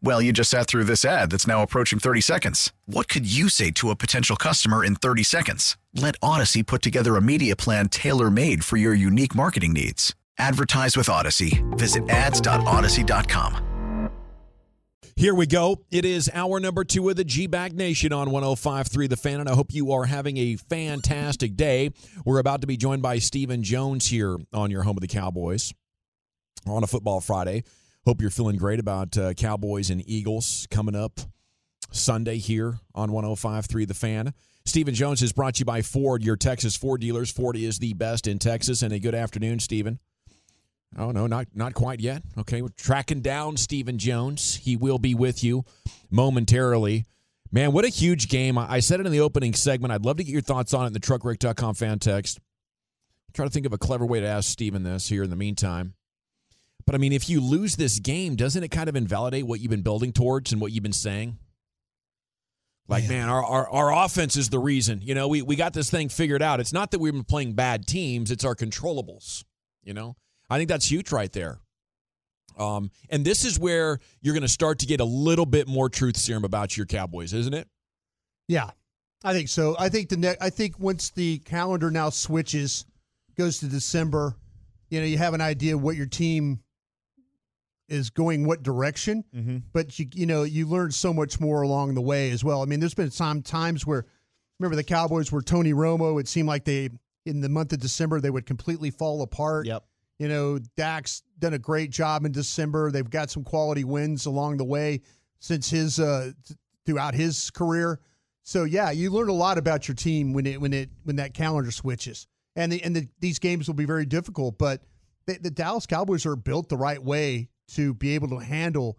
Well, you just sat through this ad that's now approaching 30 seconds. What could you say to a potential customer in 30 seconds? Let Odyssey put together a media plan tailor made for your unique marketing needs. Advertise with Odyssey. Visit ads.odyssey.com. Here we go. It is hour number two of the G Bag Nation on 105.3 The Fan, and I hope you are having a fantastic day. We're about to be joined by Stephen Jones here on your home of the Cowboys on a football Friday. Hope you're feeling great about uh, Cowboys and Eagles coming up Sunday here on 105.3 The Fan. Stephen Jones is brought to you by Ford, your Texas Ford dealers. Ford is the best in Texas, and a good afternoon, Stephen. Oh no, not not quite yet. Okay, we're tracking down Stephen Jones. He will be with you momentarily. Man, what a huge game. I said it in the opening segment. I'd love to get your thoughts on it in the truckwreck.com fan text. Try to think of a clever way to ask Stephen this here in the meantime. But I mean, if you lose this game, doesn't it kind of invalidate what you've been building towards and what you've been saying? Like, man, man our, our, our offense is the reason. You know, we, we got this thing figured out. It's not that we've been playing bad teams, it's our controllables, you know? I think that's huge right there. Um, and this is where you're going to start to get a little bit more truth serum about your Cowboys, isn't it? Yeah, I think so. I think the ne- I think once the calendar now switches, goes to December, you know, you have an idea what your team is going what direction. Mm-hmm. But you you know you learn so much more along the way as well. I mean, there's been some times where remember the Cowboys were Tony Romo. It seemed like they in the month of December they would completely fall apart. Yep. You know, Dak's done a great job in December. They've got some quality wins along the way since his uh, th- throughout his career. So yeah, you learn a lot about your team when it when it when that calendar switches, and the, and the, these games will be very difficult. But the, the Dallas Cowboys are built the right way to be able to handle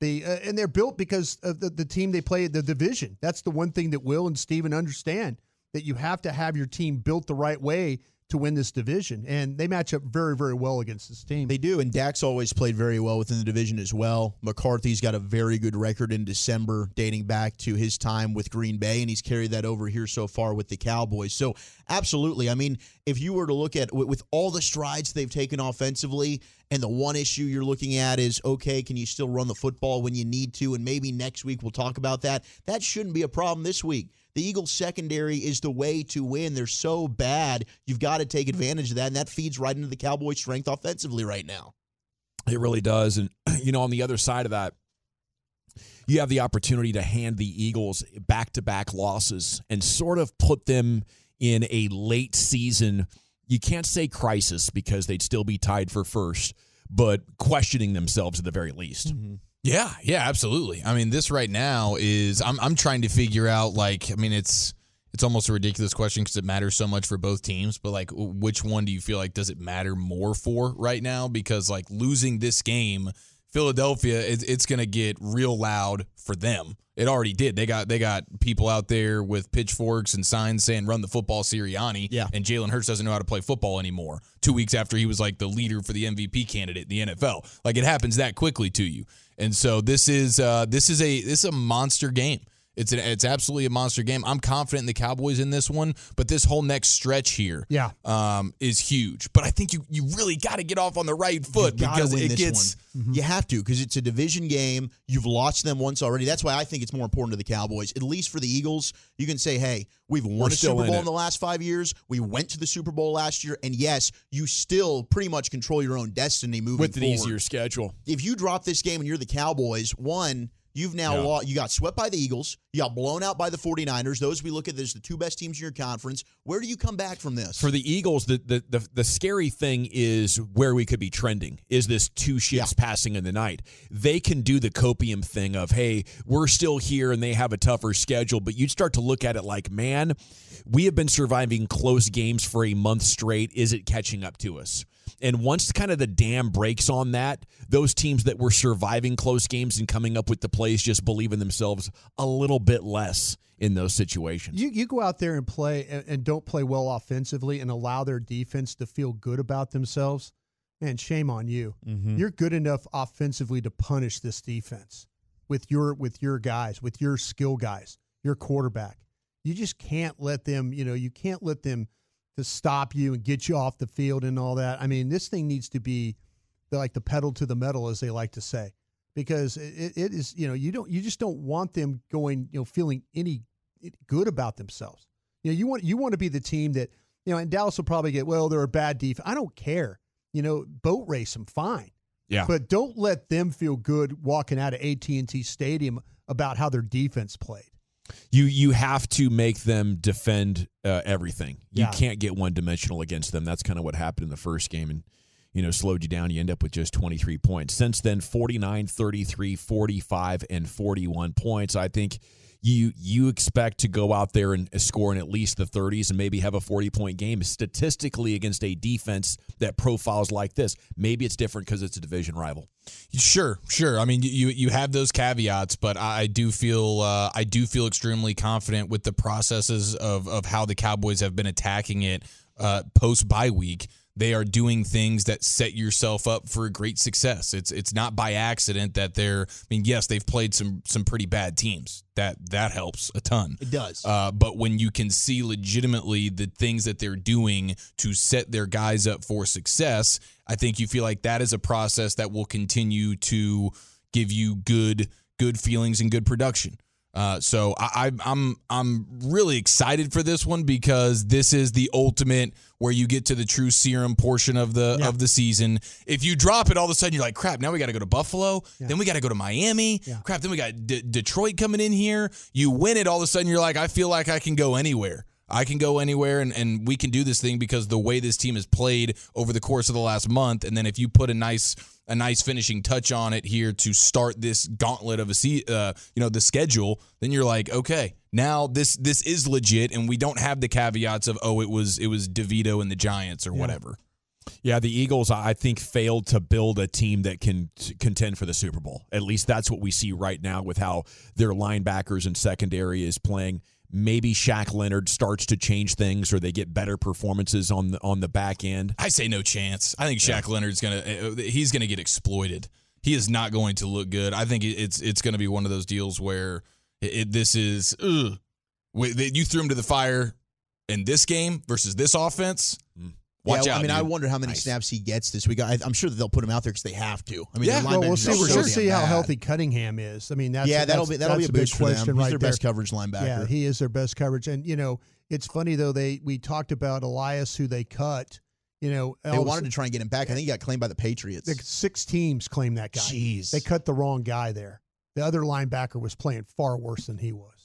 the uh, and they're built because of the, the team they play the division. That's the one thing that Will and Stephen understand that you have to have your team built the right way to win this division. And they match up very, very well against this team. They do. And Dak's always played very well within the division as well. McCarthy's got a very good record in December, dating back to his time with Green Bay, and he's carried that over here so far with the Cowboys. So, absolutely. I mean, if you were to look at with all the strides they've taken offensively, and the one issue you're looking at is okay, can you still run the football when you need to? And maybe next week we'll talk about that. That shouldn't be a problem this week. The Eagles secondary is the way to win. They're so bad. You've got to take advantage of that. And that feeds right into the Cowboys' strength offensively right now. It really does. And, you know, on the other side of that, you have the opportunity to hand the Eagles back to back losses and sort of put them in a late season. You can't say crisis because they'd still be tied for first, but questioning themselves at the very least. Mm-hmm. Yeah, yeah, absolutely. I mean, this right now is I'm I'm trying to figure out like I mean it's it's almost a ridiculous question because it matters so much for both teams, but like which one do you feel like does it matter more for right now because like losing this game Philadelphia it, it's going to get real loud for them. It already did. They got they got people out there with pitchforks and signs saying "Run the football, Sirianni." Yeah. And Jalen Hurts doesn't know how to play football anymore. Two weeks after he was like the leader for the MVP candidate in the NFL, like it happens that quickly to you. And so this is uh, this is a this is a monster game. It's an, it's absolutely a monster game. I'm confident in the Cowboys in this one, but this whole next stretch here, yeah, um, is huge. But I think you you really got to get off on the right foot because it gets. Mm-hmm. You have to because it's a division game. You've lost them once already. That's why I think it's more important to the Cowboys. At least for the Eagles, you can say, "Hey, we've won We're a Super Bowl it. in the last five years. We went to the Super Bowl last year, and yes, you still pretty much control your own destiny moving with an forward. easier schedule. If you drop this game and you're the Cowboys, one, you've now Yeah. lost. You got swept by the Eagles. You got blown out by the 49ers. Those we look at as the two best teams in your conference. Where do you come back from this? For the Eagles, the, the the the scary thing is where we could be trending. Is this two ships passing in the night? They can do the copium thing of, hey, we're still here and they have a tougher schedule, but you'd start to look at it like, man, we have been surviving close games for a month straight. Is it catching up to us? And once kind of the dam breaks on that, those teams that were surviving close games and coming up with the plays just believe in themselves a little bit less in those situations. You you go out there and play and, and don't play well offensively and allow their defense to feel good about themselves. Man, shame on you. Mm-hmm. You're good enough offensively to punish this defense with your with your guys, with your skill guys, your quarterback. You just can't let them, you know, you can't let them to stop you and get you off the field and all that. I mean, this thing needs to be like the pedal to the metal, as they like to say, because it, it is, you know, you don't, you just don't want them going, you know, feeling any good about themselves. You know, you want you want to be the team that, you know, and Dallas will probably get, well, they're a bad defense. I don't care. You know, boat race them, fine. Yeah. But don't let them feel good walking out of AT&T Stadium about how their defense played. You you have to make them defend uh, everything. You Yeah. can't get one dimensional against them. That's kind of what happened in the first game and you know slowed you down. You end up with just 23 points. Since then 49, 33, 45 and 41 points. I think you you expect to go out there and score in at least the 30s and maybe have a 40 point game statistically against a defense that profiles like this. Maybe it's different because it's a division rival. Sure, sure. I mean, you you have those caveats, but I do feel uh, I do feel extremely confident with the processes of of how the Cowboys have been attacking it uh, post bye week. They are doing things that set yourself up for a great success. It's it's not by accident that they're. I mean, yes, they've played some some pretty bad teams. That that helps a ton. It does. Uh, but when you can see legitimately the things that they're doing to set their guys up for success, I think you feel like that is a process that will continue to give you good good feelings and good production. Uh, so I, I, I'm I'm really excited for this one because this is the ultimate where you get to the true serum portion of the of the season. If you drop it, all of a sudden you're like, crap. Now we got to go to Buffalo. Then we got to go to Miami. Crap. Then we got D- Detroit coming in here. You win it, all of a sudden you're like, I feel like I can go anywhere. I can go anywhere and, and we can do this thing because the way this team has played over the course of the last month. And then if you put a nice a nice finishing touch on it here to start this gauntlet of a se- uh, you know the schedule, then you're like, okay, now this this is legit, and we don't have the caveats of oh it was it was Devito and the Giants or whatever. Yeah, the Eagles, I think, failed to build a team that can t- contend for the Super Bowl. At least that's what we see right now with how their linebackers and secondary is playing. Maybe Shaq Leonard starts to change things, or they get better performances on the on the back end. I say no chance. I think Shaq Leonard's gonna uh, he's gonna get exploited. He is not going to look good. I think it's it's gonna be one of those deals where it, it- this is ugh. You threw him to the fire in this game versus this offense. Watch yeah, out. I mean, I wonder how many Nice. snaps he gets this week. I, I'm sure that they'll put him out there because they have to. I mean, Yeah. Well, we'll see. We'll so see how bad. healthy Cunningham is. I mean, that's yeah, that'll that's- be that'll be that's a big boost for them. question He's right their there. best coverage linebacker. Yeah, he is their best coverage. And you know, it's funny though they we talked about Elliss who they cut. You know, they all of a wanted to try and get him back. I think he got claimed by the Patriots. sudden, six teams claimed that guy. Jeez. They cut the wrong guy there. The other linebacker was playing far worse than he was.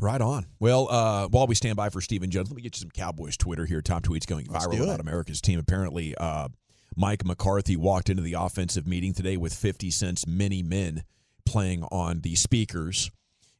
Yeah. Right on. Well, uh, while we stand by for Stephen Jones, let me get you some Cowboys Twitter here. Top tweets going Let's viral about. America's team. Apparently, uh, Mike McCarthy walked into the offensive meeting today with 50 Cent's many men playing on the speakers.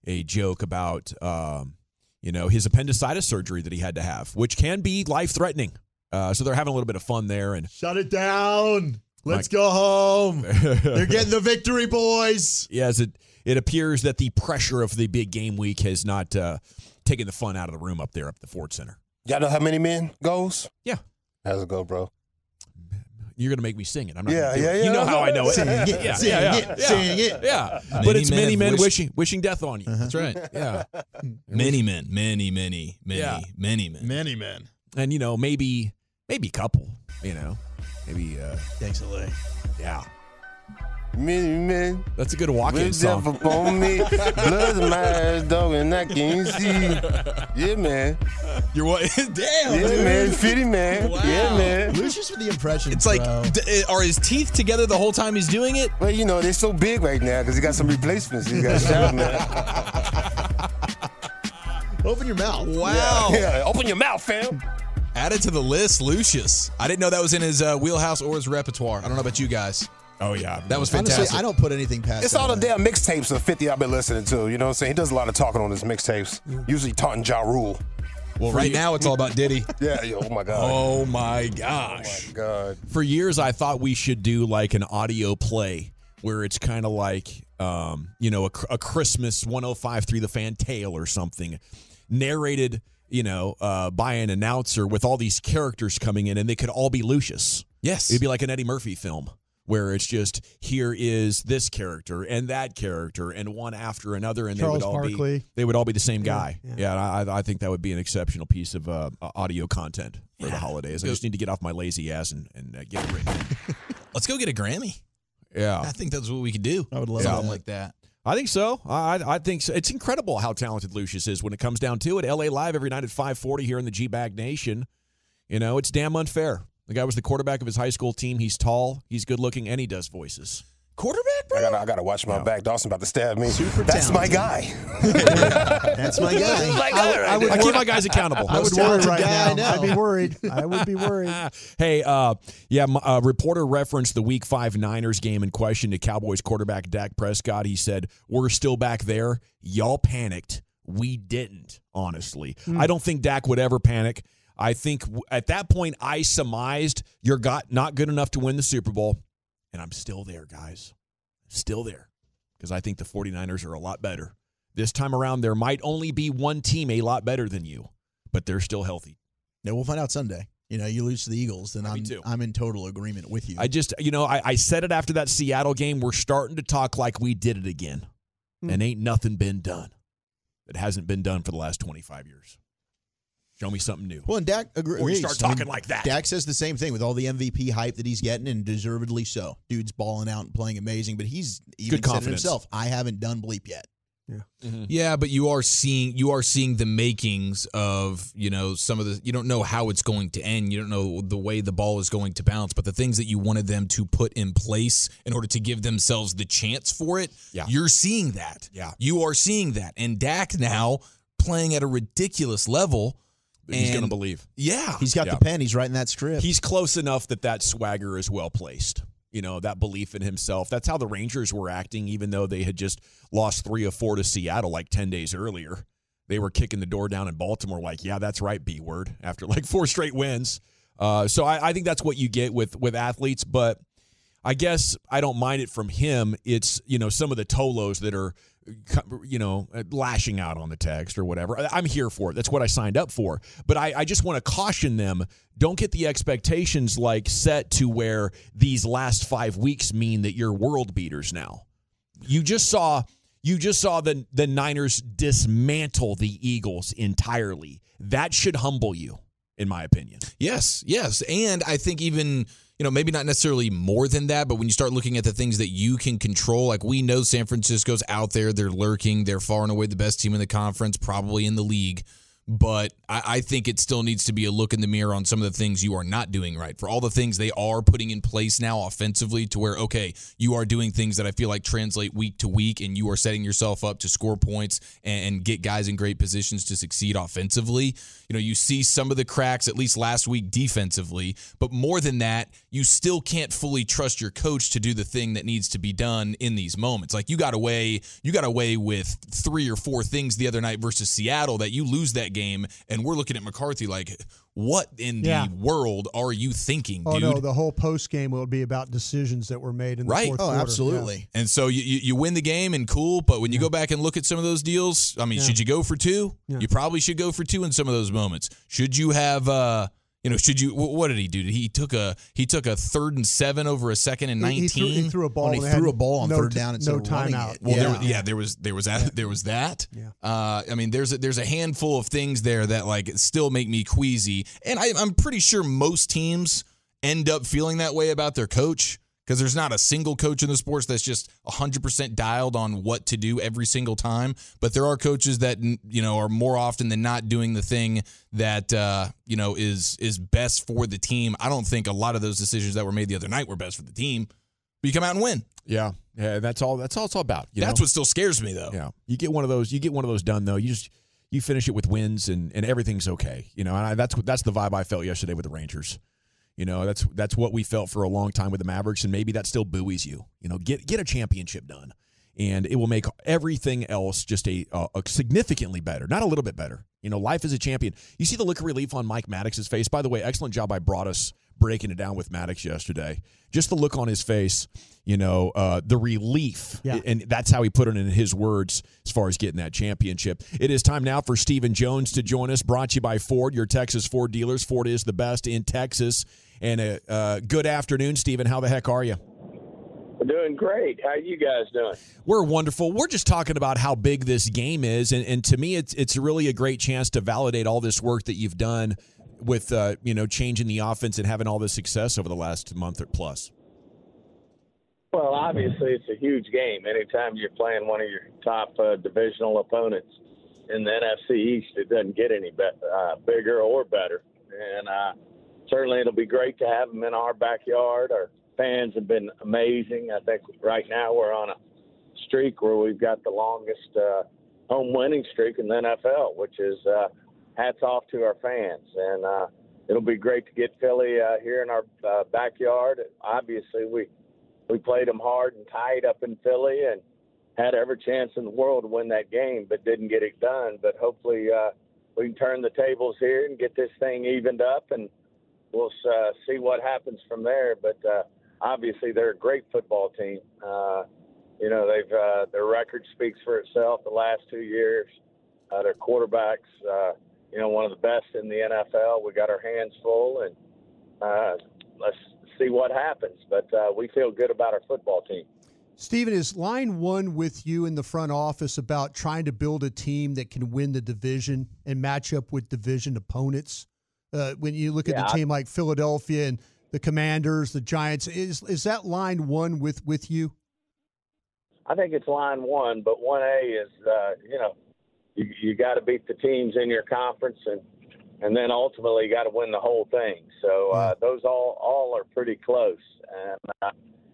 A joke about, um, you know, his appendicitis surgery that he had to have, which can be life threatening. Uh, so they're having a little bit of fun there. And Shut it down. Let's go home. They're getting the victory, boys. yes, it it appears that the pressure of the big game week has not uh, taken the fun out of the room up there up at the Ford Center. Y'all know how many men goes? Yeah. How's it go, bro? You're gonna make me sing it. I'm not. Yeah, gonna do yeah, it. yeah. You know how I know it. Sing it, yeah, sing yeah, it, yeah, sing it. Yeah, but it's many men wished- wishing wishing death on you. That's right. Yeah, Many men, many, many, many, Yeah. many men. Many men. and you know maybe maybe couple. You know, maybe uh, Thanks, LA. yeah. Many men That's a good walk-in will death song. upon me. Blood in my eyes, dog, and I can't see. Yeah, man. You're what? Damn, Yeah, dude. man. Fitty, man. Wow. Yeah, man. Lucius for the impression. It's like, bro. d- uh, are his teeth together the whole time he's doing it? Well, you know, they're so big right now because he got some replacements. He got shot, man. open your mouth. Wow. Yeah, open your mouth, fam. Added to the list, Lucius. I didn't know that was in his uh, wheelhouse or his repertoire. I don't know about you guys. Oh yeah, That was fantastic. Honestly. I don't put anything past. It. It's all the damn mixtapes of 50 I've been listening to. You know what I'm saying? He does a lot of talking on his mixtapes. Usually taunting Ja Rule. Well, right now it's all about Diddy. Yeah. yo, Oh my god. Oh my Oh gosh. my god. For years, I thought we should do like an audio play where it's kind of like, um, you know, a, a Christmas 105.3 The Fan tale or something, narrated, you know, uh, by an announcer with all these characters coming in, and they could all be Lucius. Yes. It'd be like an Eddie Murphy film where it's just here is this character and that character and one after another, and Charles they would all Barkley. be they would all be the same guy. yeah. Yeah, and I, I think that would be an exceptional piece of uh, audio content for the holidays. I just need to get off my lazy ass and, and uh, get it written. Let's go get a Grammy. Yeah, I think that's what we could do. I would love something that. like that. I think so. I I think so. It's incredible how talented Lucius is when it comes down to it. LA Live every night at 5:40 here in the G Bag Nation. You know, it's damn unfair. The guy was the quarterback of his high school team. He's tall, he's good looking, and he does voices. Quarterback, bro. I gotta, I gotta watch my back. Dawson about to stab me. That's my guy. That's my guy. my guy right I would. I keep my guys accountable. I would worry right guy now. I'd be worried. I would be worried. hey, uh, yeah, m- a reporter referenced the Week Five Niners game in question to Cowboys quarterback Dak Prescott. He said, "We're still back there. Y'all panicked. We didn't. Honestly, I don't think Dak would ever panic. I think at that point, I surmised you're got not good enough to win the Super Bowl, and I'm still there, guys. Still there because I think the 49ers are a lot better this time around. There might only be one team a lot better than you, but they're still healthy." No, we'll find out Sunday. You know, you lose to the Eagles, then I'm too. I'm in total agreement with you. I just, you know, I, I said it after that Seattle game. We're starting to talk like we did it again, hmm. and ain't nothing been done It hasn't been done for the last 25 years. Show me something new. well, and Dak agre- Or you agrees. start I mean, talking like that. Dak says the same thing with all the MVP hype that he's getting, and deservedly so. Dude's balling out and playing amazing, but he's even Good said it confidence. himself. I haven't done bleep yet. Mm-hmm. Yeah, but you are seeing you are seeing the makings of you know some of the you don't know how it's going to end. You don't know the way the ball is going to bounce, but the things that you wanted them to put in place in order to give themselves the chance for it. Yeah. you're seeing that. Yeah. you are seeing that, and Dak now playing at a ridiculous level. He's going to believe. Yeah, He's got Yeah. the pen. He's writing that script. He's close enough that that swagger is well placed. You know, that belief in himself. That's how the Rangers were acting, even though they had just lost three of four to Seattle like 10 days earlier. They were kicking the door down in Baltimore, like, yeah, that's right, B word, after like four straight wins. Uh, so I, I think that's what you get with with athletes, but I guess I don't mind it from him. It's you know some of the tolos that are you know uh, lashing out on the text or whatever. I'm here for it. That's what I signed up for. But I, I just want to caution them: don't get the expectations like set to where these last five weeks mean that you're world beaters now. You just saw you just saw the the Niners dismantle the Eagles entirely. That should humble you, in my opinion. Yes, yes. And I think even, you know, maybe not necessarily more than that, but when you start looking at the things that you can control, like we know San Francisco's out there, they're lurking, they're far and away the best team in the conference, probably in the league. But I, I think it still needs to be a look in the mirror on some of the things you are not doing right. For all the things they are putting in place now offensively, to where, okay, you are doing things that I feel like translate week to week, and you are setting yourself up to score points and, and get guys in great positions to succeed offensively. You know, you see some of the cracks, at least last week defensively, but more than that, you still can't fully trust your coach to do the thing that needs to be done in these moments. Like you got away, you got away with three or four things the other night versus Seattle that you lose that game, and we're looking at McCarthy like, what in Yeah. the world are you thinking, Oh dude? no, the whole post game will be about decisions that were made in the Right. fourth oh, quarter. absolutely. And so you, you, you win the game and cool, but when you go back and look at some of those deals, I mean, should you go for two? Yeah. You probably should go for two in some of those moments. Should you have, uh, you know, should you? What did he do? He took a he took a third and seven over a second and Yeah. He, he nineteen. threw, he threw a ball. When he and threw a ball on no third down instead no of running timeout. Well, Yeah. there, was- yeah, there was there was that there was that. Yeah. Uh, I mean, there's a, there's a handful of things there that like still make me queasy, and I, I'm pretty sure most teams end up feeling that way about their coach because there's not a single coach in the sports that's just 100% dialed on what to do every single time. But there are coaches that you know are more often than not doing the thing that uh, you know is is best for the team. I don't think a lot of those decisions that were made the other night were best for the team. But you come out and win. Yeah, yeah. That's all. That's all it's all about. you That's know? what still scares me though. Yeah, you get one of those. You get one of those done though. You just you finish it with wins and and everything's okay. You know, and I, that's that's the vibe I felt yesterday with the Rangers. You know, that's that's what we felt for a long time with the Mavericks, and maybe that still buoys you. You know, get get a championship done, and it will make everything else just a, a, a significantly better, not a little bit better. You know, life as a champion. You see the look of relief on Mike Maddux's face. By the way, excellent job by Broadus breaking it down with Maddox yesterday. Just the look on his face, you know, uh, the relief. Yeah. And that's how he put it in his words as far as getting that championship. It is time now for Stephen Jones to join us, brought to you by Ford, your Texas Ford dealers. Ford is the best in Texas. And uh, uh, good afternoon, Stephen. How the heck are you? We're doing great. How you guys doing? We're wonderful. We're just talking about how big this game is, and, and to me, it's it's really a great chance to validate all this work that you've done with uh, you know changing the offense and having all this success over the last month or plus. Well, obviously, it's a huge game. Anytime you're playing one of your top uh, divisional opponents in the NFC East, it doesn't get any be- uh, bigger or better. And uh, certainly, it'll be great to have them in our backyard. Our fans have been amazing. I think right now we're on a streak where we've got the longest uh, home winning streak in the NFL, which is uh, hats off to our fans. And uh, it'll be great to get Philly uh, here in our uh, backyard. Obviously, we we played them hard and tight up in Philly and had every chance in the world to win that game, but didn't get it done. But hopefully, uh, we can turn the tables here and get this thing evened up, and we'll uh, see what happens from there. But uh, obviously, they're a great football team. Uh, you know, they've uh, their record speaks for itself. The last two years, uh, their quarterbacks, uh, you know, one of the best in the NFL. We got our hands full, and uh, let's see what happens. But uh, we feel good about our football team. Stephen, is line one with you in the front office about trying to build a team that can win the division and match up with division opponents? Uh, when you look at Yeah, a I- team like Philadelphia and the Commanders, the Giants, is is that line one with with you? I think it's line one, but one A is uh, you know you you got to beat the teams in your conference and and then ultimately you got to win the whole thing. So uh, those all all are pretty close. And uh,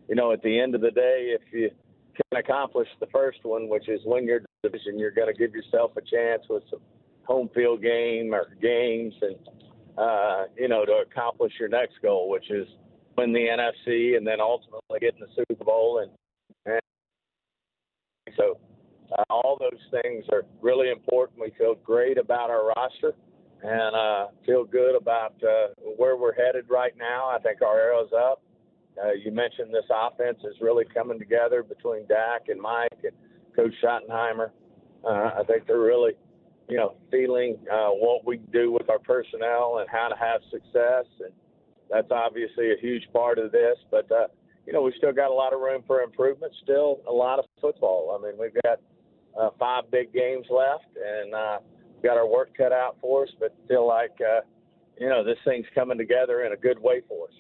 you know at the end of the day, if you can accomplish the first one, which is win your division, you're going to give yourself a chance with some home field game or games and uh, you know to accomplish your next goal, which is win the NFC and then ultimately get in the Super Bowl and so uh, all those things are really important. We feel great about our roster and uh, feel good about uh, where we're headed right now. I think our arrow's up. Uh, you mentioned this offense is really coming together between Dak and Mike and Coach Schottenheimer. Uh, I think they're really, you know, feeling uh, what we do with our personnel and how to have success, and that's obviously a huge part of this. But uh, you know, we still got a lot of room for improvement. Still a lot of football. I mean, we've got uh, five big games left, and uh, we've got our work cut out for us. But feel like, uh, you know, this thing's coming together in a good way for us.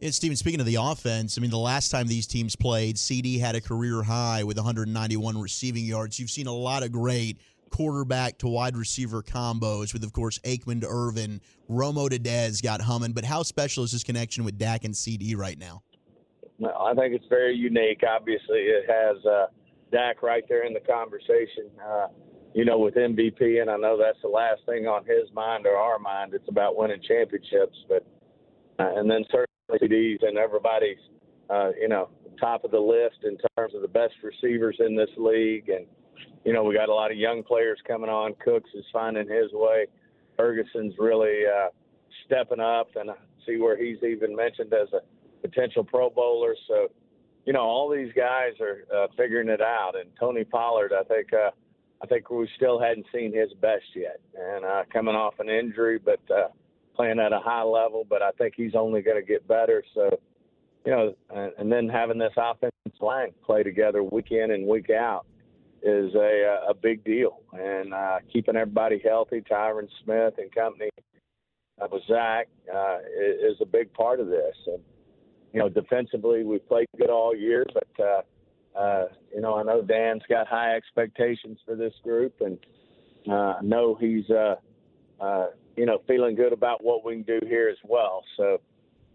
And Stephen, speaking of the offense, I mean, the last time these teams played, CD had a career high with 191 receiving yards. You've seen a lot of great quarterback to wide receiver combos with, of course, Aikman to Irvin, Romo to Dez got humming. But how special is this connection with Dak and CD right now? Well, I think it's very unique. Obviously, it has uh, Dak right there in the conversation, uh, you know, with MVP, and I know that's the last thing on his mind or our mind. It's about winning championships, but uh, and then certainly CDs and everybody's, uh, you know, top of the list in terms of the best receivers in this league, and you know, we got a lot of young players coming on. Cooks is finding his way. Ferguson's really uh, stepping up, and I see where he's even mentioned as a potential Pro Bowler. So, you know, all these guys are uh, figuring it out. And Tony Pollard, I think, uh, I think we still hadn't seen his best yet, and uh, coming off an injury, but uh, playing at a high level. But I think he's only going to get better. So, you know, and, and then having this offensive line play together week in and week out is a a big deal. And uh, keeping everybody healthy, Tyron Smith and company uh, with Zack uh, is, is a big part of this. And you know, defensively we've played good all year, but uh, uh, you know, I know Dan's got high expectations for this group, and uh, I know he's uh, uh, you know feeling good about what we can do here as well. So.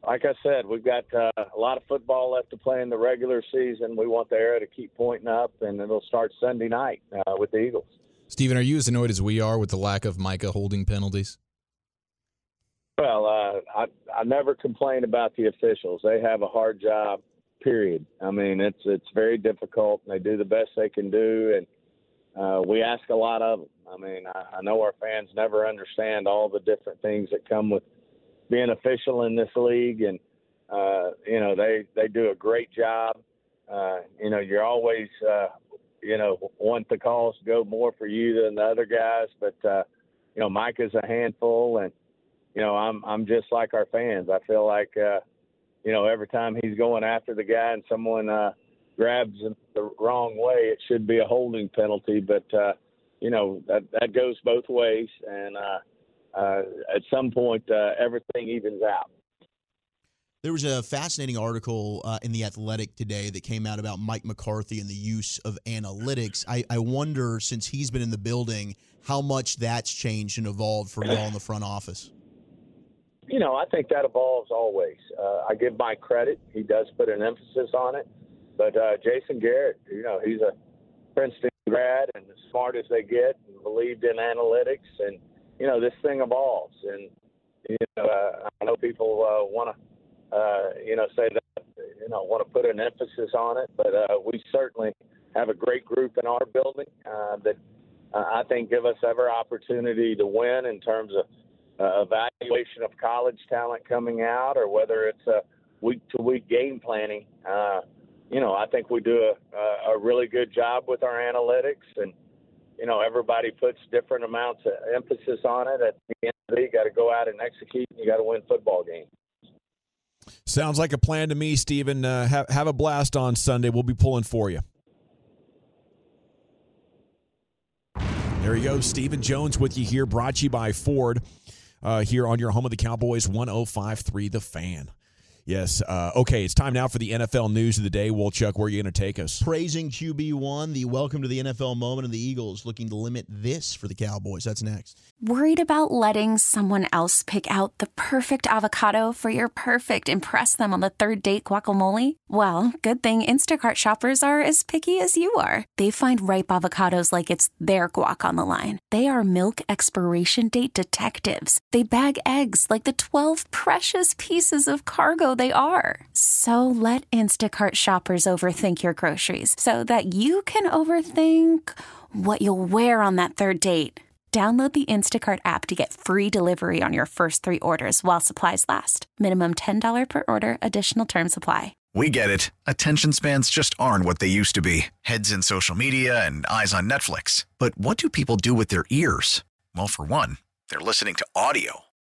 Like I said, we've got uh, a lot of football left to play in the regular season. We want the arrow to keep pointing up, and it'll start Sunday night uh, with the Eagles. Stephen, are you as annoyed as we are with the lack of Micah holding penalties? Well, uh, I I never complain about the officials. They have a hard job. Period. I mean, it's it's very difficult, and they do the best they can do. And uh, we ask a lot of them. I mean, I, I know our fans never understand all the different things that come with being official in this league, and uh, you know they they do a great job. Uh, you know, you're always uh, you know want the calls to go more for you than the other guys, but uh, you know Mike is a handful, and you know I'm I'm just like our fans. I feel like uh, you know every time he's going after the guy and someone uh, grabs him the wrong way, it should be a holding penalty, but. Uh, you know that that goes both ways, and uh, uh, at some point uh, everything evens out. There was a fascinating article uh, in The Athletic today that came out about Mike McCarthy and the use of analytics. I, I wonder, since he's been in the building, how much that's changed and evolved for y'all in the front office. You know, I think that evolves always. Uh, I give Mike credit; he does put an emphasis on it. But uh, Jason Garrett, you know, he's a Princeton grad and as smart as they get and believed in analytics and you know this thing evolves. And you know uh, I know people uh, want to uh, you know say that you know want to put an emphasis on it but uh, we certainly have a great group in our building uh, that uh, I think give us every opportunity to win in terms of uh, evaluation of college talent coming out or whether it's a week to week game planning. Uh, you know, I think we do a, a really good job with our analytics, and you know, everybody puts different amounts of emphasis on it. At the end of the day, you got to go out and execute. And you got to win football games. Sounds like a plan to me, Stephen. Uh, have have a blast on Sunday. We'll be pulling for you. There you go, Stephen Jones with you here, brought to you by Ford, uh, here on your home of the Cowboys, 105.3 The Fan. Yes. Uh, okay, it's time now for the NFL news of the day. Chuck, where are you going to take us? Praising QB1, the welcome to the NFL moment, of the Eagles looking to limit this for the Cowboys. That's next. Worried about letting someone else pick out the perfect avocado for your perfect impress them on the third date guacamole? Well, good thing Instacart shoppers are as picky as you are. They find ripe avocados like it's their guac on the line. They are milk expiration date detectives. They bag eggs like the 12 precious pieces of cargo they are. So let Instacart shoppers overthink your groceries so that you can overthink what you'll wear on that third date. Download the Instacart app to get free delivery on your first three orders while supplies last. Minimum $10 per order, additional term supply. We get it. Attention spans just aren't what they used to be heads in social media and eyes on Netflix. But what do people do with their ears? Well, for one, they're listening to audio.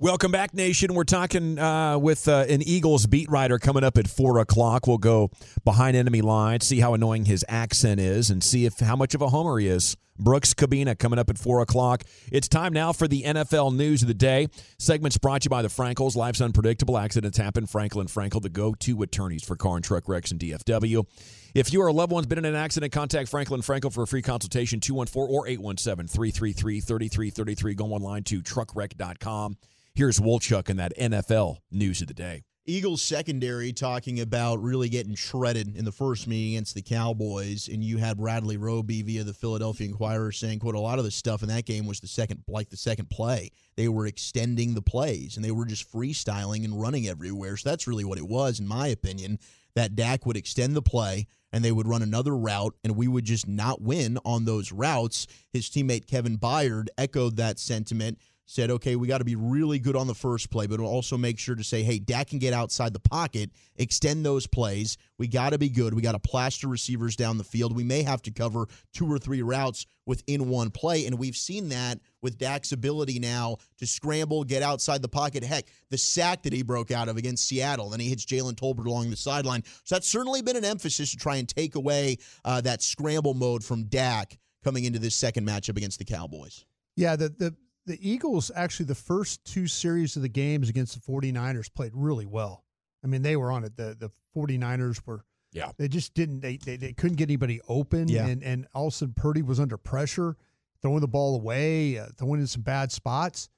Welcome back, Nation. We're talking uh, with uh, an Eagles beat writer coming up at four o'clock. We'll go behind enemy lines, see how annoying his accent is, and see if how much of a homer he is. Brooks Kubena coming up at 4 o'clock. It's time now for the NFL news of the day. Segments brought to you by the Frenkels. Life's unpredictable. Accidents happen. Frenkel & Frenkel, the go to attorneys for car and truck wrecks and DFW. If you or a loved one's been in an accident, contact Frenkel & Frenkel for a free consultation, 214 or 817 333 3333. Go online to truckwreck.com. Here's Wolchuk and that NFL news of the day. Eagles secondary talking about really getting shredded in the first meeting against the Cowboys, and you had Bradley Roby via the Philadelphia Inquirer saying, "quote A lot of the stuff in that game was the second, like the second play. They were extending the plays and they were just freestyling and running everywhere. So that's really what it was, in my opinion. That Dak would extend the play and they would run another route, and we would just not win on those routes. His teammate Kevin Byard echoed that sentiment said, okay, we got to be really good on the first play, but also make sure to say, hey, Dak can get outside the pocket, extend those plays. We got to be good. We got to plaster receivers down the field. We may have to cover two or three routes within one play. And we've seen that with Dak's ability now to scramble, get outside the pocket. Heck, the sack that he broke out of against Seattle, then he hits Jalen Tolbert along the sideline. So that's certainly been an emphasis to try and take away uh, that scramble mode from Dak coming into this second matchup against the Cowboys. Yeah, the, the the Eagles actually the first two series of the games against the 49ers played really well. I mean, they were on it. The the 49ers were yeah. They just didn't they they, they couldn't get anybody open yeah. and and all of a sudden Purdy was under pressure, throwing the ball away, uh, throwing in some bad spots.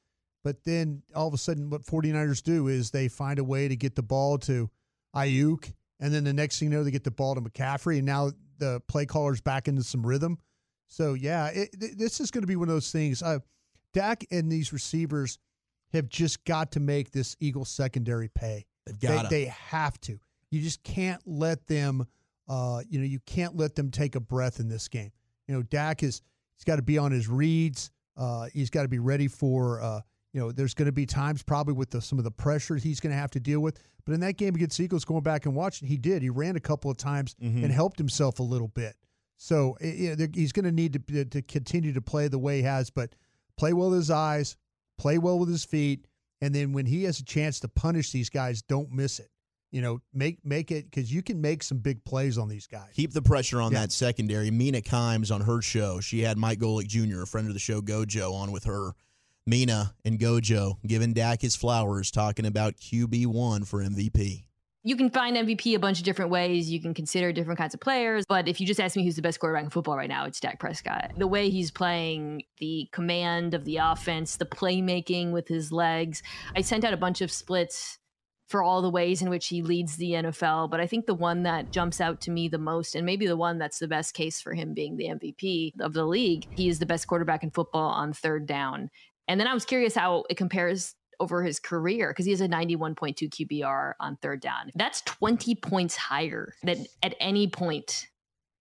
But then all of a sudden what 49ers do is they find a way to get the ball to Aiyuk and then the next thing you know, they get the ball to McCaffrey, and now the play caller's back into some rhythm. So yeah, it, this is going to be one of those things. Uh, Dak and these receivers have just got to make this Eagles secondary pay. They've got to. they have to. You just can't let them. Uh, you know, you can't let them take a breath in this game. You know, Dak is he's got to be on his reads. Uh, he's got to be ready for. Uh, you know, there's going to be times probably with the, some of the pressure he's going to have to deal with. But in that game against Eagles, going back and watching, he did. He ran a couple of times Mhm. and helped himself a little bit. So eh, he's going to need to to continue to play the way he has, but play well with his eyes, play well with his feet, and then when he has a chance to punish these guys, don't miss it. You know, make make it because you can make some big plays on these guys. Keep the pressure on Yeah. that secondary. Mina Kimes on her show, she had Mike Golic Jr., a friend of the show, Gojo, on with her. Mina and Gojo giving Dak his flowers, talking about QB1 for MVP. You can find MVP a bunch of different ways. You can consider different kinds of players. But if you just ask me who's the best quarterback in football right now, it's Dak Prescott. The way he's playing, the command of the offense, the playmaking with his legs. I sent out a bunch of splits for all the ways in which he leads the NFL. But I think the one that jumps out to me the most, and maybe the one that's the best case for him being the MVP of the league, he is the best quarterback in football on third down. And then I was curious how it compares over his career because he has a 91.2 QBR on third down. That's 20 points higher than at any point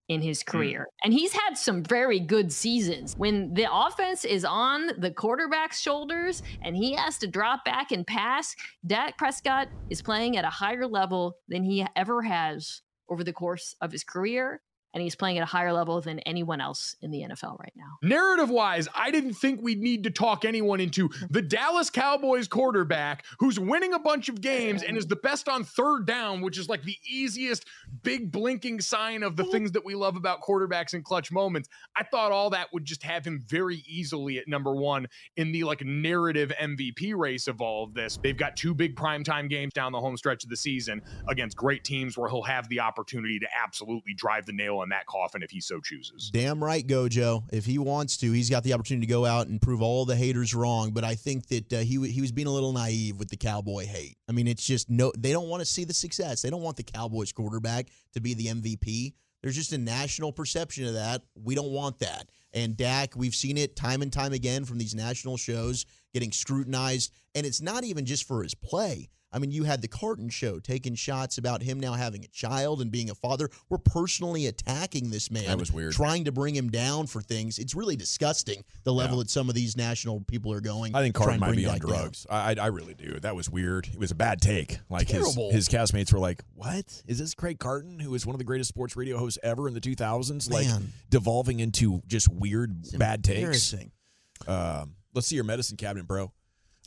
in his hmm. career. And he's had some very good seasons. When the offense is on the quarterback's shoulders and he has to drop back and pass, Dak Prescott is playing at a higher level than he ever has over the course of his career. And he's playing at a higher level than anyone else in the NFL right now. Narrative wise, I didn't think we'd need to talk anyone into mm. the Dallas Cowboys quarterback who's winning a bunch of games and is the best on third down, which is like the easiest big blinking sign of the mm. things that we love about quarterbacks in clutch moments. I thought all that would just have him very easily at number one in the like narrative MVP race of all of this. They've got two big primetime games down the home stretch of the season against great teams where he'll have the opportunity to absolutely drive the nail in that coffin if he so chooses. Damn right, Gojo. If he wants to, he's got the opportunity to go out and prove all the haters wrong. But I think that uh, he he was being a little naive with the Cowboy hate. I mean, it's just no. They don't want to see the success. They don't want the Cowboys quarterback to be the MVP. There's just a national perception of that. We don't want that. And Dak, we've seen it time and time again from these national shows getting scrutinized. And it's not even just for his play. I mean, you had the Carton show taking shots about him now having a child and being a father. We're personally attacking this man. That was weird. Trying to bring him down for things. It's really disgusting the level that some of these national people are going. I think Carton might be on drugs. I, I really do. That was weird. It was a bad take. Like his Terrible. his castmates were like, "What is this? Craig Carton, who is one of the greatest sports radio hosts ever in the 2000s, like devolving into just weird bad takes." Um, let's see your medicine cabinet, bro.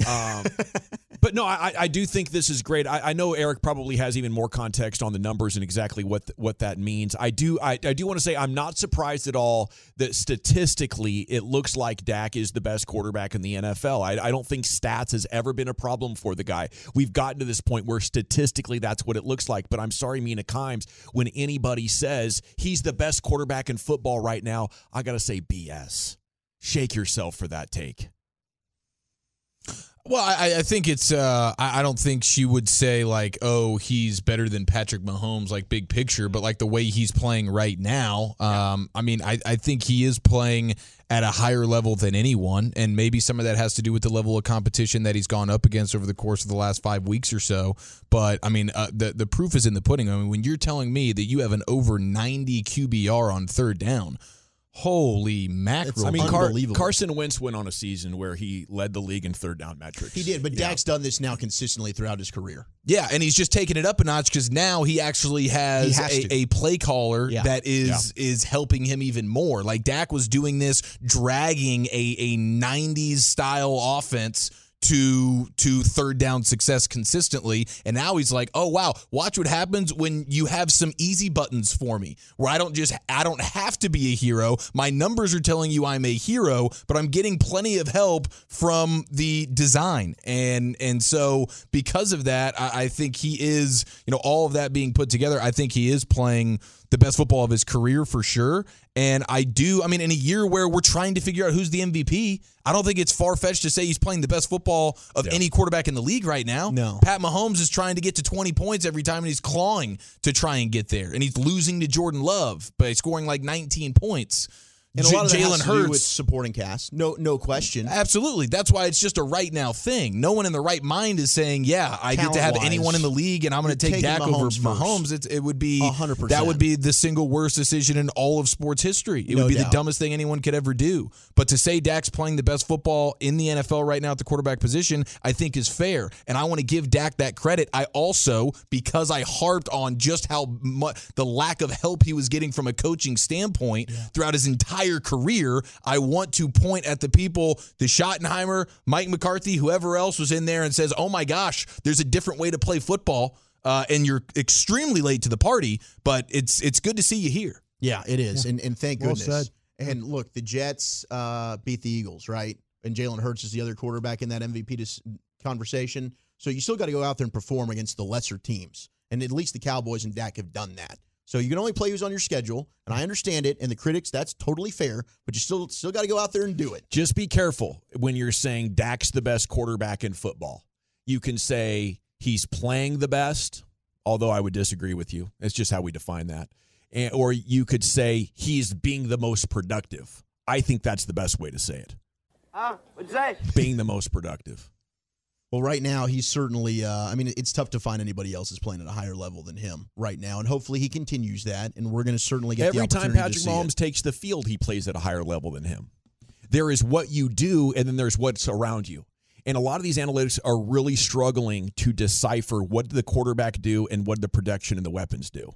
Um, but no, I, I do think this is great. I, I know Eric probably has even more context on the numbers and exactly what what that means. I do I, I do want to say I'm not surprised at all that statistically it looks like Dak is the best quarterback in the NFL. I, I don't think stats has ever been a problem for the guy. We've gotten to this point where statistically that's what it looks like. But I'm sorry, Mina Kimes, when anybody says he's the best quarterback in football right now, I gotta say BS. Shake yourself for that take. Well, I, I think it's. Uh, I, I don't think she would say like, "Oh, he's better than Patrick Mahomes," like big picture. But like the way he's playing right now, um, I mean, I, I think he is playing at a higher level than anyone, and maybe some of that has to do with the level of competition that he's gone up against over the course of the last five weeks or so. But I mean, uh, the the proof is in the pudding. I mean, when you're telling me that you have an over 90 QBR on third down, holy mackerel! I mean, Car- Carson Wentz went on a season where he led the league in third down metrics. He did, but Yeah. Dak's done this now consistently throughout his career. Yeah, and he's just taking it up a notch because now he actually has, He has a, a play caller Yeah. that is is helping him even more. Like Dak was doing this, dragging a, a '90s style offense to to third down success consistently, and now he's like, oh wow, watch what happens when you have some easy buttons for me, where I don't just I don't have to be a hero. My numbers are telling you I'm a hero, but I'm getting plenty of help from the design, and and so because of that, I, I think he is, you know, all of that being put together, I think he is playing the best football of his career for sure. And I do, I mean, in a year where we're trying to figure out who's the MVP, I don't think it's far fetched to say he's playing the best football of any quarterback in the league right now. No. Pat Mahomes is trying to get to 20 points every time, and he's clawing to try and get there. And he's losing to Jordan Love by scoring like 19 points. And a lot of Jalen Hurts supporting cast. No, no question. Absolutely. That's why it's just a right now thing. No one in the right mind is saying, "Yeah, I get to have Talent-wise, anyone in the league, and I'm going to take Dak over Mahomes first. Mahomes." It, it would be 100%. That would be the single worst decision in all of sports history. It No would be the dumbest thing anyone could ever do. But to say Dak's playing the best football in the NFL right now at the quarterback position, I think is fair, and I want to give Dak that credit. I also, because I harped on just how much the lack of help he was getting from a coaching standpoint throughout his entire career, I want to point at the people, the Schottenheimer, Mike McCarthy, whoever else was in there and says, oh my gosh, there's a different way to play football. Uh, and you're extremely late to the party, but it's it's good to see you here. Yeah, it is, and and thank Well goodness. said. And look, the Jets uh, beat the Eagles, right? And Jalen Hurts is the other quarterback in that MVP dis- conversation. So you still got to go out there and perform against the lesser teams, and at least the Cowboys and Dak have done that. So you can only play who's on your schedule, and I understand it. And the critics, that's totally fair, but you still still got to go out there and do it. Just be careful when you're saying Dak's the best quarterback in football. You can say he's playing the best, although I would disagree with you. It's just how we define that. And, or you could say he's being the most productive. I think that's the best way to say it. Huh? What'd you say? Being the most productive. Well, right now he's certainly. Uh, I mean, it's tough to find anybody else that's playing at a higher level than him right now, and hopefully he continues that. And we're going to certainly get Every the time Patrick see it. Mahomes takes the field, he plays at a higher level than him. There is what you do, and then there's what's around you. And a lot of these analytics are really struggling to decipher what did the quarterback do and what did the production and the weapons do.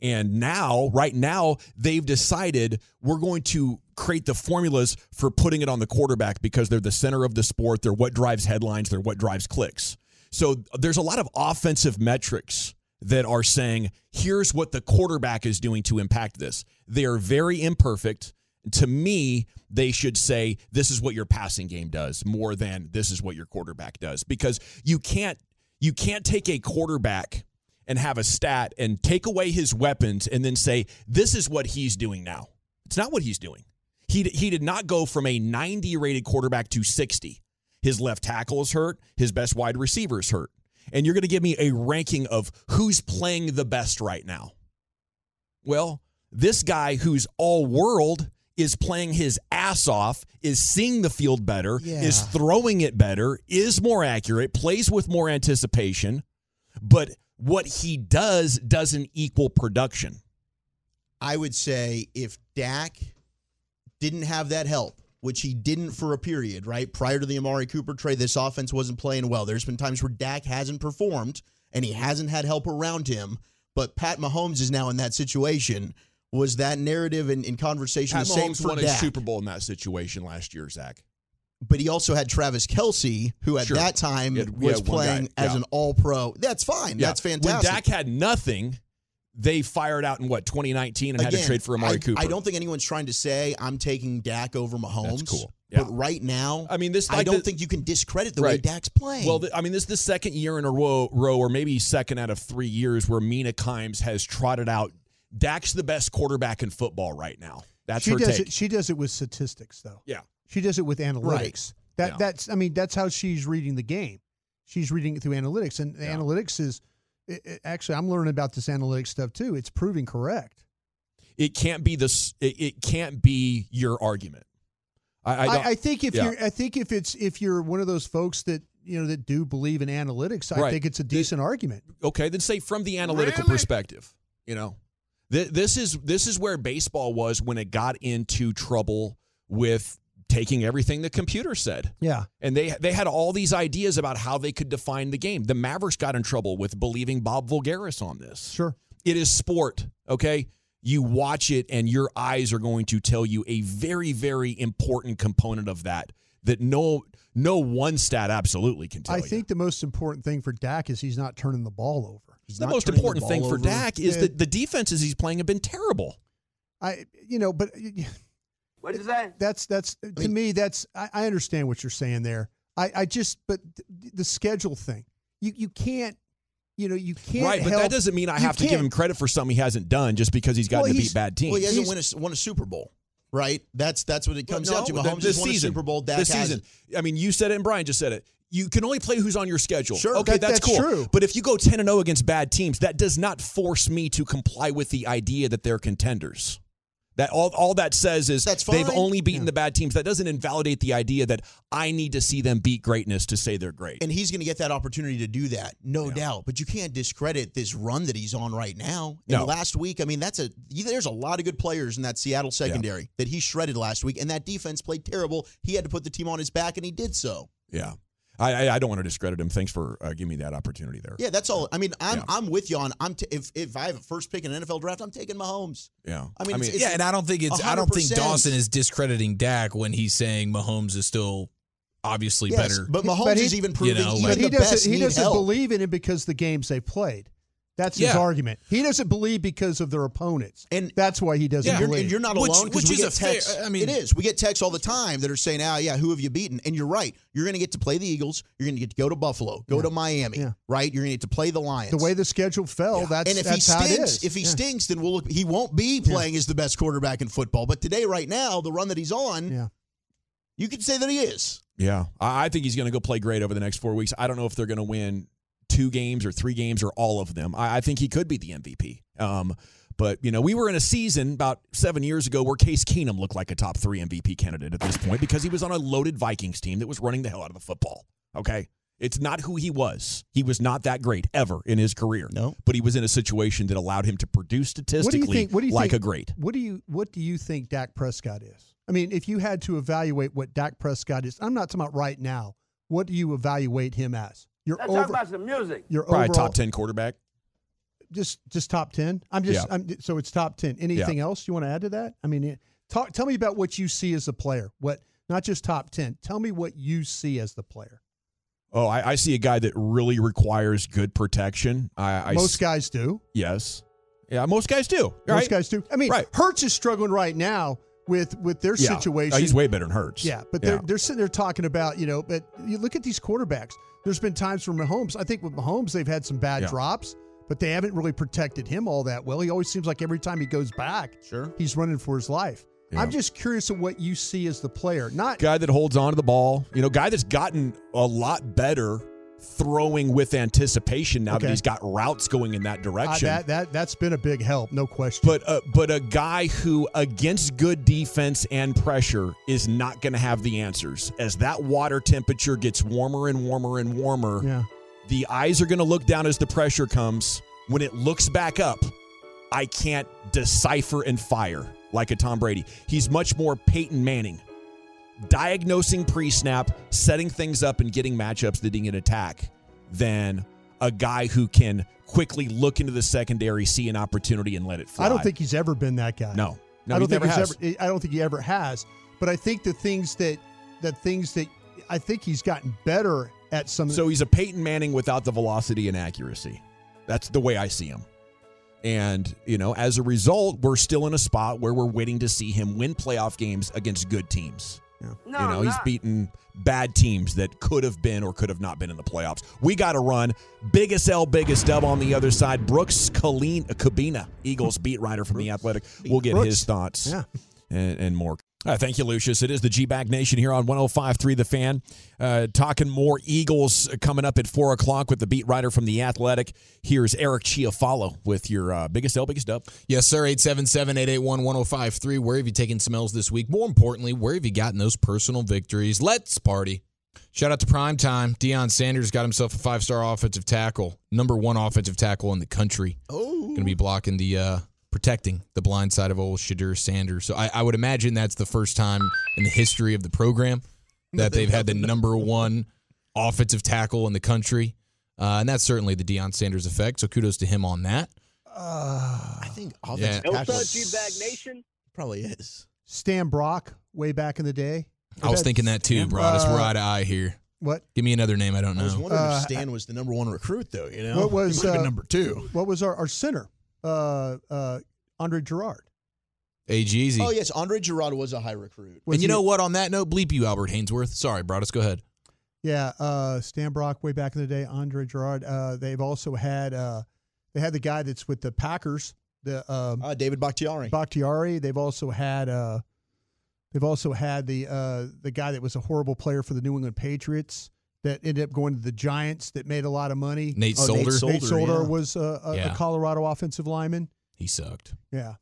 And now, right now, they've decided we're going to create the formulas for putting it on the quarterback because they're the center of the sport. They're what drives headlines, they're what drives clicks. So there's a lot of offensive metrics that are saying, here's what the quarterback is doing to impact this. They are very imperfect. To me, they should say, this is what your passing game does more than this is what your quarterback does. Because you can't you can't take a quarterback and have a stat and take away his weapons and then say, this is what he's doing now. It's not what he's doing. He, he did not go from a 90 rated quarterback to 60. His left tackle is hurt, his best wide receiver is hurt. And you're going to give me a ranking of who's playing the best right now. Well, this guy who's all world is playing his ass off, is seeing the field better, Yeah. is throwing it better, is more accurate, plays with more anticipation, but what he does doesn't equal production. I would say if Dak didn't have that help, which he didn't for a period, right? Prior to the Amari Cooper trade, this offense wasn't playing well. There's been times where Dak hasn't performed and he hasn't had help around him, but Pat Mahomes is now in that situation. Was that narrative and in, conversation Pat the same Mahomes for won a Dak? Super Bowl in that situation last year, Zack. but he also had Travis Kelce, who at Sure. that time had- was had one guy, playing as an all pro. That's fine. That's When fantastic. Dak had nothing, they fired out in what 2019 and had to trade for Amari I, Cooper. I don't think anyone's trying to say I'm taking Dak over Mahomes. cool. Yeah. But right now, I mean, this I don't the- think you can discredit the way Right. Dak's playing. Well, th- I mean, this is the second year in a row, row, or maybe second out of three years, where Mina Kimes has trotted out. Dak's the best quarterback in football right now. That's she her does take. it. She does it with statistics, though. Yeah. She does it with analytics. That Yeah. that's. I mean, that's how she's reading the game. She's reading it through analytics, and the analytics is. It, it- actually, I'm learning about this analytics stuff too. It's proving correct. it can't be this. It, it can't be your argument. I, I, I, don't- I, think if yeah. you're, I think if it's if you're one of those folks that you know that do believe in analytics, I Right. think it's a decent argument. okay, then say from the analytical perspective, you know, Th- this is this is where baseball was when it got into trouble with taking everything the computer said. Yeah. And they they had all these ideas about how they could define the game. The Mavericks got in trouble with believing Bob Voulgaris on this. Sure. It is sport, okay? You watch it and your eyes are going to tell you a very very important component of that that no no one stat absolutely can tell I you. think the most important thing for Dak is he's not turning the ball over. He's the most important ball thing for. Dak is Yeah. that the defenses he's playing have been terrible. I you know, but What'd you say? that's that's to me that's I, I understand what you're saying there. I I just but th- the schedule thing. You you can't you know you can't right, but help- that doesn't mean I you have to give him credit for something he hasn't done just because he's gotten Well, to he's- beat bad teams. Well, he hasn't won a, won a Super Bowl. right? That's that's what it comes down to. No, Mahomes this has won a season, Super Bowl. Dak this hasn't. season. I mean, you said it, and Brian just said it. You can only play who's on your schedule. Sure, okay, that- that's, that's cool. true. But if you go ten and zero against bad teams, that does not force me to comply with the idea that they're contenders. That all all that says is That's they've only beaten the bad teams. That doesn't invalidate the idea that I need to see them beat greatness to say they're great. And he's going to get that opportunity to do that, no doubt. But you can't discredit this run that he's on right now. And No. last week, I mean, that's a there's a lot of good players in that Seattle secondary that he shredded last week, and that defense played terrible. He had to put the team on his back, and he did so. yeah, I I, I don't want to discredit him. Thanks for uh, giving me that opportunity there. Yeah, that's all. I mean, I'm Yeah. I'm with you on. I'm t- if if I have a first pick in an NFL draft, I'm taking Mahomes. Yeah, I mean, it's- it's yeah, and I don't think it's I don't think Dawson is discrediting Dak when he's saying Mahomes is still obviously Yes, better. but Mahomes But he- is even you proving know, like- But he the best doesn't. He doesn't help. believe in it because the games they played. That's his argument. He doesn't believe because of their opponents, And- that's why he doesn't And you're, believe. and you're not Which- alone because which we is get a fair- texts. I mean- it is. We get texts all the time that are saying, "Ah, yeah, who have you beaten?" And you're right. You're going to get to play the Eagles. You're going to get to go to Buffalo, go to Miami, Yeah. right? You're going to get to play the Lions. the way the schedule fell, that's and if that's he how it stinks, if he Yeah. stinks, then we'll look. He won't be playing as the best quarterback in football. But today, right now, the run that he's on, Yeah. you could say that he is. Yeah, I I think he's going to go play great over the next four weeks. I don't know if they're going to win two games or three games or all of them. I, I think he could be the MVP. Um, but you know, we were in a season about seven years ago where Case Keenum looked like a top three MVP candidate at this point because he was on a loaded Vikings team that was running the hell out of the football. Okay. It's not who he was. He was not that great ever in his career. No. But he was in a situation that allowed him to produce What do you statistically think? What do you like think, a great. What do you What do you think Dak Prescott is? I mean, if you had to evaluate what Dak Prescott is, I'm not talking about right now. What do you evaluate him as? Your Let's over, talk about some music. your Probably overall, top 10 quarterback. just just top ten. I'm just Yeah. I'm, so it's top ten. Anything else you want to add to that? I mean, talk. Tell me about what you see as a player. What not just top ten. Tell me what you see as the player. Oh, I, I see a guy that really requires good protection. I, I Most s- guys do. Yes. Yeah, most guys do. Most guys do. I mean, Right. Hurts is struggling right now with with their Yeah. situation. Oh, he's way better than Hurts. Yeah, but they're they're sitting there talking about you know, but you look at these quarterbacks. There's been times for Mahomes. I think with Mahomes, they've had some bad Yeah. drops, but they haven't really protected him all that well. He always seems like every time he goes back, Sure. he's running for his life. Yeah. I'm just curious of what you see as the player, not guy that holds on to the ball. You know, guy that's gotten a lot better throwing with anticipation now that he's got routes going in that uh, direction. that that that's been a big help, no question. but uh, but a guy who against good defense and pressure is not going to have the answers as that water temperature gets warmer and warmer and warmer. yeah, The eyes are going to look down as the pressure comes. When it looks back up, I can't decipher and fire like a Tom Brady. He's much more Peyton Manning, diagnosing pre snap, setting things up, and getting matchups that he can attack than a guy who can quickly look into the secondary, see an opportunity, and let it fly. I don't think he's ever been that guy. No. No, I don't think has. ever. I don't think he ever has. But I think the things that the things that I think he's gotten better at some. So he's a Peyton Manning without the velocity and accuracy. That's the way I see him. And, you know, as a result, we're still in a spot where we're waiting to see him win playoff games against good teams. No, you know, he's beaten bad teams that could have been or could have not been in the playoffs. We got to run. Biggest L, biggest dub on the other side. Brooks Colleen, Kubena, Eagles beat writer from the Athletic. We'll get Brooks. his thoughts Yeah. and, and more. Uh, thank you, Lucius. It is the G Bag Nation here on 105.3 The Fan. Uh, talking more Eagles coming up at 4 o'clock with the beat writer from The Athletic. Here's Eric Chiafalo with your uh, biggest L, biggest dub. Yes, sir. 877 881 1053. Where have you taken smells this week? More importantly, where have you gotten those personal victories? Let's party. Shout out to Prime Time. Deion Sanders got himself a five star offensive tackle, number one offensive tackle in the country. Oh, Going to be blocking the, uh, protecting the blind side of old Shedeur Sanders. So I, I would imagine that's the first time in the history of the program that they've had the number one offensive tackle in the country. Uh, and that's certainly the Deion Sanders effect. So kudos to him on that. I think offensive Yeah. tackle What's Nation? probably is. Stan Brock way back in the day. I was thinking that too, bro. Just Uh, we're eye to eye here. What Give me another name I don't know. I was wondering Uh, if Stan was the number one recruit, though. You know, What was, He would've been uh, number two? what was our, our center? Uh, uh, Andre Gurode. Hey, Jeezy. Oh yes, Andre Gurode was a high recruit. Was and you he- know what? On that note, bleep you, Albert Haynesworth. Sorry, Broadus. Go ahead. Yeah, uh, Stan Brock way back in the day, Andre Gurode. Uh, they've also had uh, they had the guy that's with the Packers, the um, Uh, David Bakhtiari. Bakhtiari. They've also had uh, They've also had the uh, the guy that was a horrible player for the New England Patriots that ended up going to the Giants that made a lot of money. Nate Oh, Nate Solder. Solder. Nate Solder yeah. was uh, a, Yeah. a Colorado offensive lineman. He sucked. Yeah,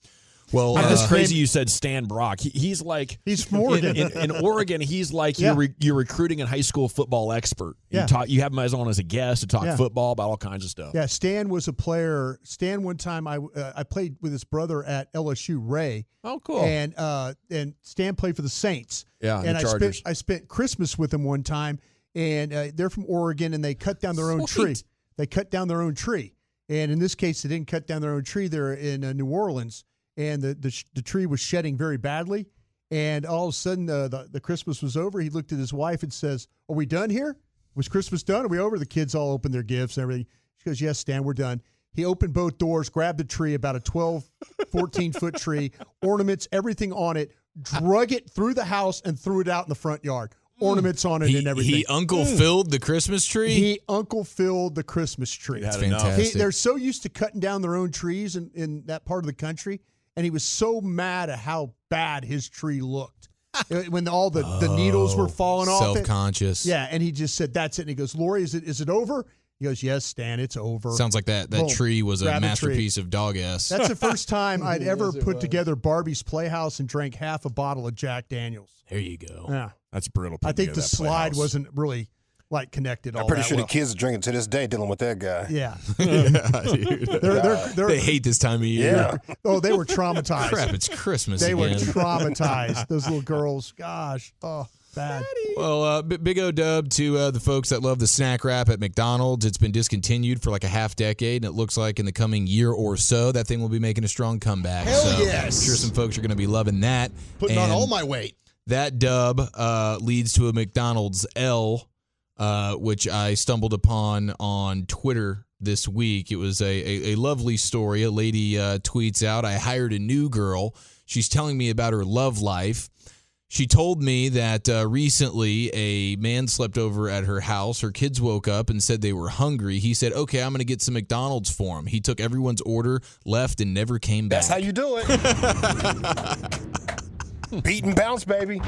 Well, I it's just crazy you said Stan Brock. He, he's like he's from Oregon. In, in, in Oregon, he's like Yeah. you're re, you're recruiting a high school football expert. You Yeah. talk, you have him as on as a guest to talk Yeah. football about all kinds of stuff. Yeah, Stan was a player. Stan one time I uh, I played with his brother at LSU Ray. Oh, cool. And uh and Stan played for the Saints. Yeah, the and I Chargers. spent I spent Christmas with him one time, and uh, they're from Oregon, and they cut down their own tree. They cut down their own tree, and in this case, they didn't cut down their own tree. They're in uh, New Orleans, and the, the sh- the tree was shedding very badly. And all of a sudden, uh, the the Christmas was over. He looked at his wife and says, "Are we done here? Was Christmas done? Are we over?" The kids all opened their gifts and everything. She goes, "Yes, Stan, we're done." He opened both doors, grabbed the tree, about a 12, 14 foot tree, ornaments, everything on it, drug it through the house and threw it out in the front yard. Ornaments on it He, and everything. he Uncle Mm. filled the Christmas tree. He uncle filled the Christmas tree. That's fantastic. He, they're so used to cutting down their own trees in, in that part of the country, and he was so mad at how bad his tree looked Uh, when all the, the needles were falling off. Self conscious. Yeah, and he just said, "That's it." And he goes, "Lori, is it is it over?" He goes, "Yes, Stan, it's over." Sounds like that that Boom. tree was a Grab the tree. masterpiece of dog ass. That's the first time I'd ever put together Barbie's Playhouse and drank half a bottle of Jack Daniels. there you go. Yeah, That's brutal. I putting think the that slide playhouse. wasn't really like connected. All I'm pretty that sure well. the kids are drinking to this day dealing with that guy. Yeah, Yeah, dude. they're, they're, they're, they hate this time of year. Yeah. Oh, they were traumatized. Crap, it's Christmas They were again. traumatized. Those little girls. Gosh. Oh, bad. Well, uh, b- big O dub to uh, the folks that love the snack wrap at McDonald's. It's been discontinued for like a half decade, and it looks like in the coming year or so, that thing will be making a strong comeback. Hell so yes. I'm sure some folks are going to be loving that. Putting on all my weight. That dub uh, leads to a McDonald's L, uh, which I stumbled upon on Twitter this week. It was a, a, a lovely story. A lady uh, tweets out, I hired a new girl. She's telling me about her love life. She told me that uh, recently a man slept over at her house. Her kids woke up and said they were hungry. He said, Okay, I'm going to get some McDonald's for him. He took everyone's order, left, and never came back. That's how you do it. Beat and bounce, baby.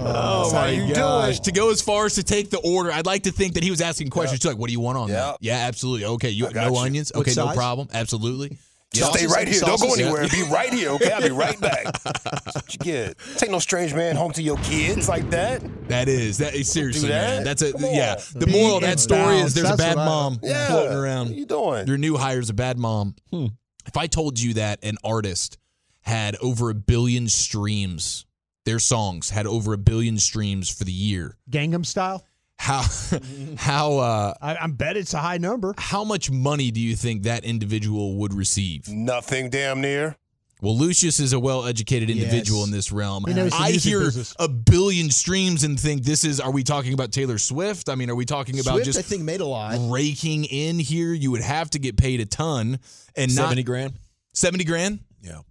Oh That's how my you gosh! it. To go as far as to take the order, I'd like to think that he was asking questions too, like, "What do you want on that?" Yeah, absolutely. Okay, you no you. onions. What Okay, no problem. Absolutely. Just stay right here. Don't go Sauces? anywhere. Be right here, okay? I'll be right back. That's what you get. Take no strange man home to your kids like that. That is that is seriously, Do that? man. That's a yeah. The Be moral of that and story is bounce. there's a bad mom Yeah. floating What are around. you doing? Your new hire's a bad mom. Hmm. If I told you that an artist had over a billion streams, their songs had over a billion streams for the year, Gangnam style. How how uh I, I bet it's a high number. how much money do you think that individual would receive? Nothing damn near. Well, Lucius is a well-educated individual Yes. in this realm. He knows I hear business. a billion streams and think this is. Are we talking about Taylor Swift? I mean, are we talking about Swift, just I think, made a lot. raking in here? You would have to get paid a ton and not seventy grand. seventy grand. Yeah.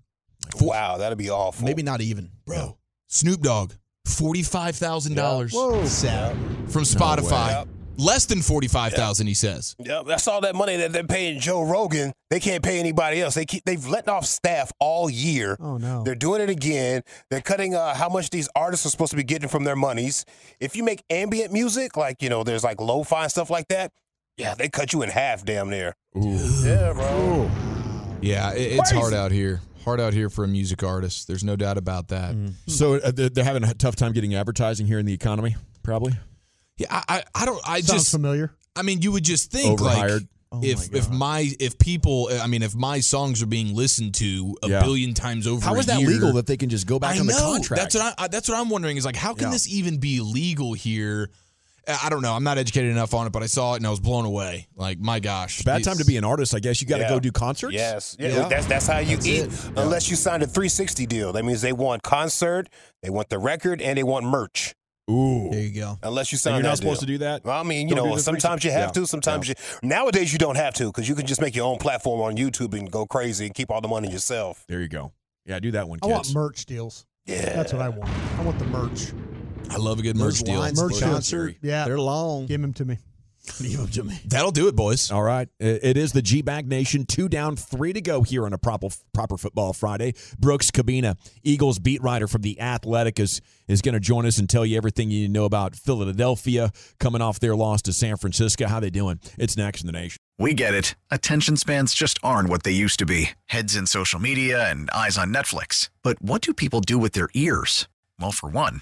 Wow, that'd be awful. Maybe not even. Bro, Snoop Dogg, forty-five thousand dollars from Spotify. Yep. Less than forty-five thousand, he says. Yep, that's all that money that they're paying Joe Rogan. They can't pay anybody else. They keep they've let off staff all year. Oh no. They're doing it again. They're cutting uh, how much these artists are supposed to be getting from their monies. If you make ambient music, like you know, there's like lo-fi and stuff like that. Yeah, they cut you in half, damn near. Yeah, bro. Yeah, it, it's Crazy. hard out here. Hard out here for a music artist. There's no doubt about that. So uh, they're they're having a tough time getting advertising here in the economy. Probably Yeah, I, I, I don't. I Sounds just. familiar. I mean, you would just think like Oh if my if my if people, I mean, if my songs are being listened to a Yeah. billion times over, how is a that year, legal that they can just go back I on the contract? That's what I, I. That's what I'm wondering. Is like, how can Yeah. this even be legal here? I I don't know. I'm not educated enough on it, but I saw it and I was blown away. Like, my gosh, Bad time to be an artist, I guess. You got to Yeah. go do concerts. Yes, yeah, Yeah. that's that's how you That's eat. it. Unless you signed a 360 deal, that means they want concert, they want the record, and they want merch. Ooh. There you go. Unless you And sign you're that not supposed deal. to do that. Well, I mean, you Don't know, sometimes you have 360. to. Sometimes you. Nowadays, you don't have to because you can just make your own platform on YouTube and go crazy and keep all the money yourself. There you go. Yeah, do that one, I want merch deals. Yeah, That's what I want. I want the merch. I love a good merch Those deal. lines Merch at deal. concert, Yeah. they're long. Give them to me. Leave them to me. That'll do it, boys. All right. It is the G Bag Nation. Two down, three to go here on a proper proper football Friday. Brooks Kubena, Eagles beat writer from the Athletic, is is going to join us and tell you everything you know about Philadelphia coming off their loss to San Francisco. How they doing? It's next in the nation. We get it. Attention spans just aren't what they used to be. Heads in social media and eyes on Netflix. But what do people do with their ears? Well, for one,